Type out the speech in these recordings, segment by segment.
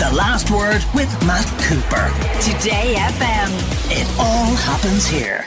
The Last Word with Matt Cooper. Today FM. It all happens here.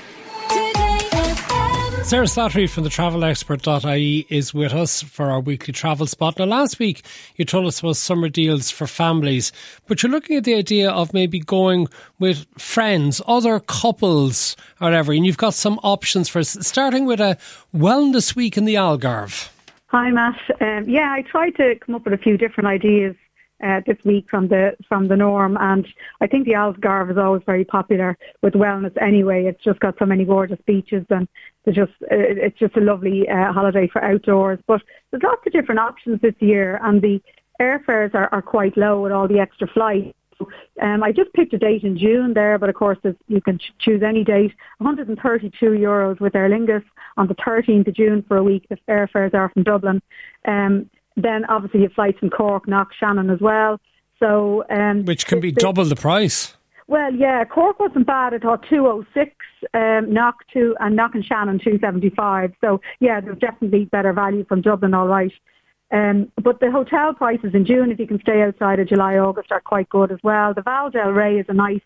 Sarah Slattery from the travelexpert.ie is with us for our weekly travel spot. Now, last week you told us about summer deals for families, but you're looking at the idea of maybe going with friends, other couples, or whatever, and you've got some options for us, starting with a wellness week in the Algarve. Hi, Matt. Um, yeah, I tried to come up with a few different ideas uh, this week from the from the norm. And I think the Algarve is always very popular with wellness anyway. It's just got so many gorgeous beaches and it's just uh, it's just a lovely uh, holiday for outdoors. But there's lots of different options this year, and the airfares are, are quite low with all the extra flights. Um, I just picked a date in June there, but of course you can ch- choose any date. 132 euros with Aer Lingus on the 13th of June for a week. The airfares are from Dublin. Um, then obviously you have flights from Cork, Knock, Shannon as well. So um, which can be double the price. Well, yeah, Cork wasn't bad. I thought two oh six, um, Knock two, and Knock and Shannon two seventy five. So yeah, there's definitely better value from Dublin, all right. Um, but the hotel prices in June, if you can stay outside of July, August, are quite good as well. The Val del Rey is a nice,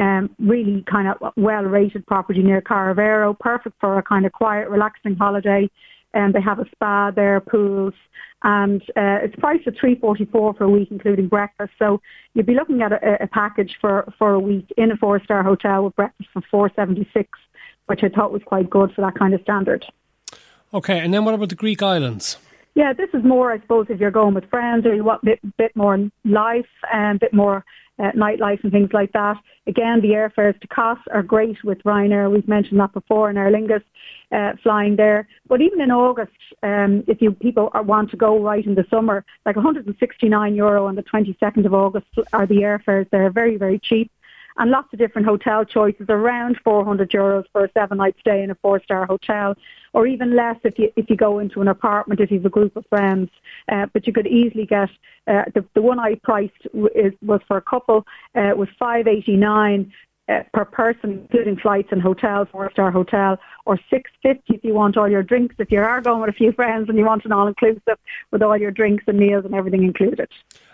um, really kind of well-rated property near Carvoeiro, perfect for a kind of quiet, relaxing holiday. And um, they have a spa there, pools, and uh, it's priced at three forty four for a week, including breakfast. So you'd be looking at a, a package for for a week in a four star hotel with breakfast for four seventy six, which I thought was quite good for that kind of standard. Okay, and then what about the Greek islands? Yeah, this is more, I suppose, if you're going with friends or you want a bit, bit more life and a bit more uh, nightlife and things like that. Again, the airfares to Kos are great with Ryanair. We've mentioned that before in Aer Lingus uh, flying there. But even in August, um, if you people are, want to go right in the summer, like 169 euro on the 22nd of August are the airfares. They're very, very cheap and lots of different hotel choices around 400 euros for a seven night stay in a four star hotel or even less if you if you go into an apartment if you have a group of friends uh, but you could easily get uh, the the one I priced is, was for a couple uh, was 589 uh, per person, including flights and hotels, four-star hotel, or six fifty if you want all your drinks. If you are going with a few friends and you want an all-inclusive with all your drinks and meals and everything included.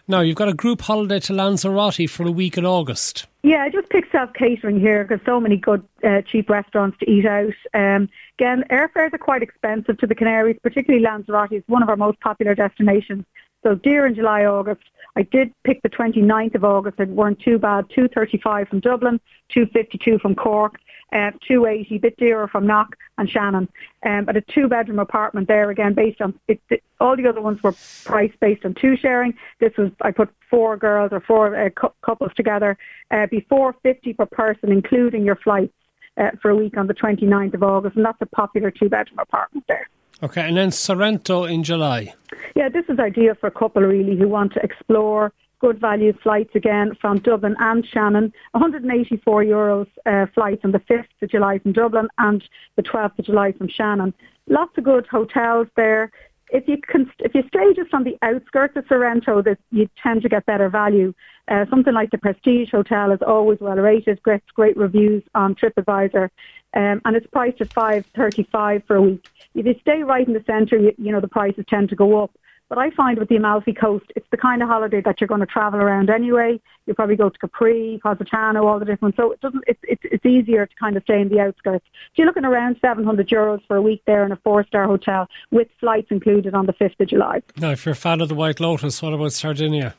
Now you've got a group holiday to Lanzarote for a week in August. Yeah, I just picked self catering here because so many good uh, cheap restaurants to eat out. Um, again, airfares are quite expensive to the Canaries, particularly Lanzarote is one of our most popular destinations. So dear in July, August, I did pick the 29th of August. It weren't too bad. 235 from Dublin, 252 from Cork, uh, 280, a bit dearer from Knock and Shannon. Um, but a two-bedroom apartment there again, based on it, it, all the other ones were priced based on two sharing. This was I put four girls or four uh, cu- couples together, uh, before 50 per person, including your flights. Uh, for a week on the 29th of August, and that's a popular two-bedroom apartment there. Okay, and then Sorrento in July. Yeah, this is ideal for a couple really who want to explore good value flights again from Dublin and Shannon. 184 euros uh, flights on the 5th of July from Dublin and the 12th of July from Shannon. Lots of good hotels there if you can, if you stay just on the outskirts of Sorrento, that you tend to get better value. Uh, something like the Prestige Hotel is always well rated, gets great reviews on TripAdvisor, um, and it's priced at five thirty-five for a week. If you stay right in the centre, you, you know the prices tend to go up. But I find with the Amalfi Coast, it's the kind of holiday that you're going to travel around anyway. You'll probably go to Capri, Positano, all the different. So it doesn't. It's it's it's easier to kind of stay in the outskirts. So you're looking around 700 euros for a week there in a four-star hotel with flights included on the 5th of July. Now, if you're a fan of the White Lotus, what about Sardinia?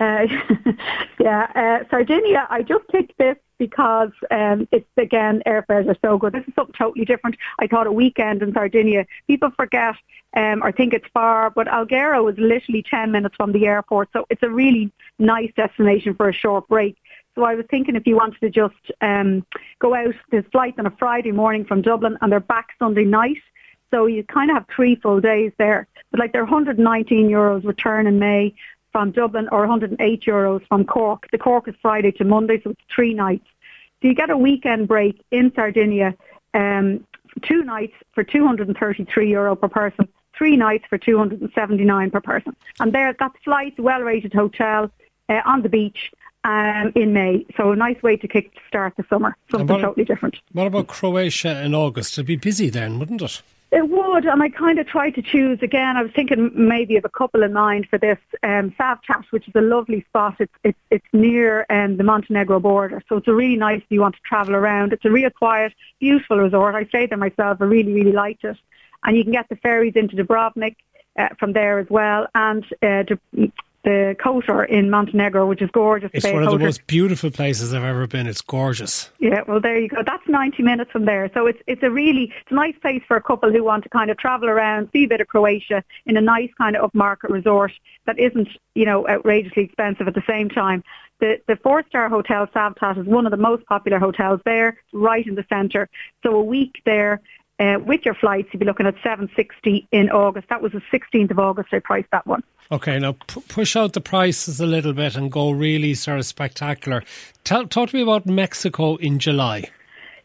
Yeah, uh, Sardinia. I just picked this because um, it's again airfares are so good. This is something totally different. I thought a weekend in Sardinia. People forget um, or think it's far, but Alghero is literally ten minutes from the airport, so it's a really nice destination for a short break. So I was thinking if you wanted to just um, go out, there's flights on a Friday morning from Dublin, and they're back Sunday night. So you kind of have three full days there. But like they're 119 euros return in May, from Dublin or 108 euros from Cork. The Cork is Friday to Monday, so it's three nights. So you get a weekend break in Sardinia, um, two nights for 233 euro per person, three nights for 279 per person. And there, that's flights, well-rated hotel uh, on the beach um, in May. So a nice way to kick start the summer. Something what, totally different. What about Croatia in August? It'd be busy then, wouldn't it? It would, and I kind of tried to choose again. I was thinking maybe of a couple in mind for this um, Cavtat, which is a lovely spot. It's it's, it's near um, the Montenegro border, so it's a really nice. If you want to travel around, it's a real quiet, beautiful resort. I stayed there myself. I really really liked it, and you can get the ferries into Dubrovnik uh, from there as well, and uh, the Kotor in Montenegro, which is gorgeous. It's one of the most beautiful places I've ever been. It's gorgeous. Yeah, well, there you go. That's 90 minutes from there. So it's it's a really it's a nice place for a couple who want to kind of travel around, see a bit of Croatia in a nice kind of upmarket resort that isn't, you know, outrageously expensive at the same time. The the four star hotel Cavtat is one of the most popular hotels there, right in the centre. So a week there uh, with your flights, you'd be looking at 760 in August. That was the 16th of August I priced that one. Okay, now p- push out the prices a little bit and go really sort of spectacular. Tell, talk to me about Mexico in July.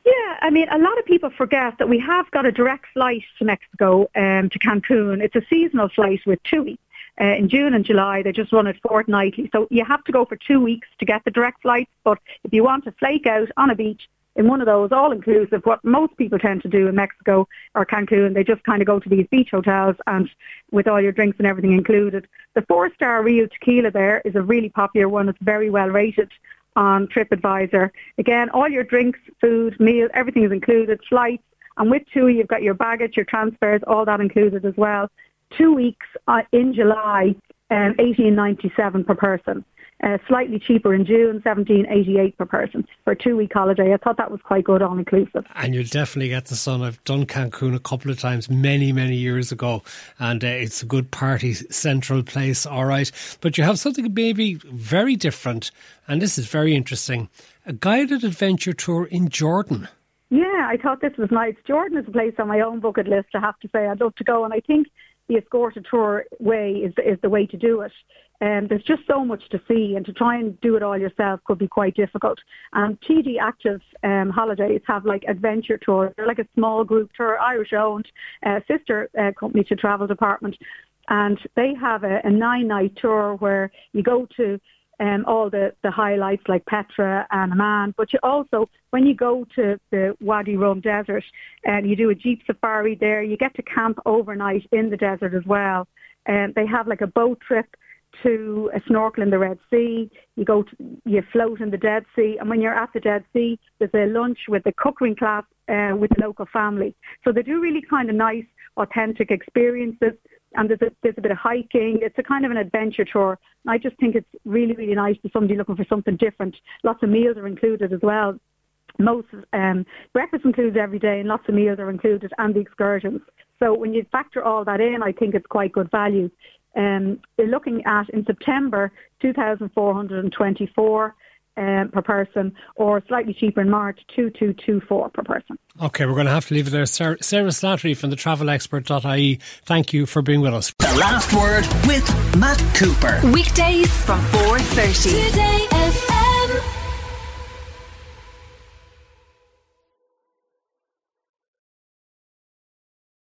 Yeah, I mean, a lot of people forget that we have got a direct flight to Mexico, um, to Cancun. It's a seasonal flight with TUI. Uh, in June and July, they just run it fortnightly. So you have to go for two weeks to get the direct flights. But if you want to flake out on a beach, in one of those all-inclusive, what most people tend to do in Mexico or Cancun, they just kind of go to these beach hotels and with all your drinks and everything included. The four-star Riu Tequila there is a really popular one. It's very well rated on TripAdvisor. Again, all your drinks, food, meal, everything is included, flights, and with TUI, you've got your baggage, your transfers, all that included as well. Two weeks uh, in July, um, 1897 per person uh, slightly cheaper in June, seventeen eighty eight per person for a two week holiday. I thought that was quite good, all inclusive. And you'll definitely get the sun. I've done Cancun a couple of times, many many years ago, and uh, it's a good party central place. All right, but you have something maybe very different, and this is very interesting: a guided adventure tour in Jordan. Yeah, I thought this was nice. Jordan is a place on my own bucket list. I have to say, I'd love to go, and I think the escorted tour way is is the way to do it. Um, there's just so much to see, and to try and do it all yourself could be quite difficult. And TD Active um, Holidays have like adventure tours. They're like a small group tour, Irish owned, uh, sister uh, company to Travel Department, and they have a, a nine night tour where you go to um, all the, the highlights like Petra and Amman. But you also, when you go to the Wadi Rum Desert and you do a jeep safari there, you get to camp overnight in the desert as well. And um, they have like a boat trip to a snorkel in the Red Sea. You go, to, you float in the Dead Sea, and when you're at the Dead Sea, there's a lunch with the cooking class uh, with the local family. So they do really kind of nice, authentic experiences and there's a, there's a bit of hiking. It's a kind of an adventure tour. I just think it's really, really nice for somebody looking for something different. Lots of meals are included as well. Most um, breakfast included every day, and lots of meals are included, and the excursions. So when you factor all that in, I think it's quite good value. Um, they're looking at in September 2,424 um, per person, or slightly cheaper in March, 2224 per person. Okay, we're going to have to leave it there. Sarah, Sarah Slattery from the travelexpert.ie, thank you for being with us. The last word with Matt Cooper. Weekdays from 4.30. Today FM.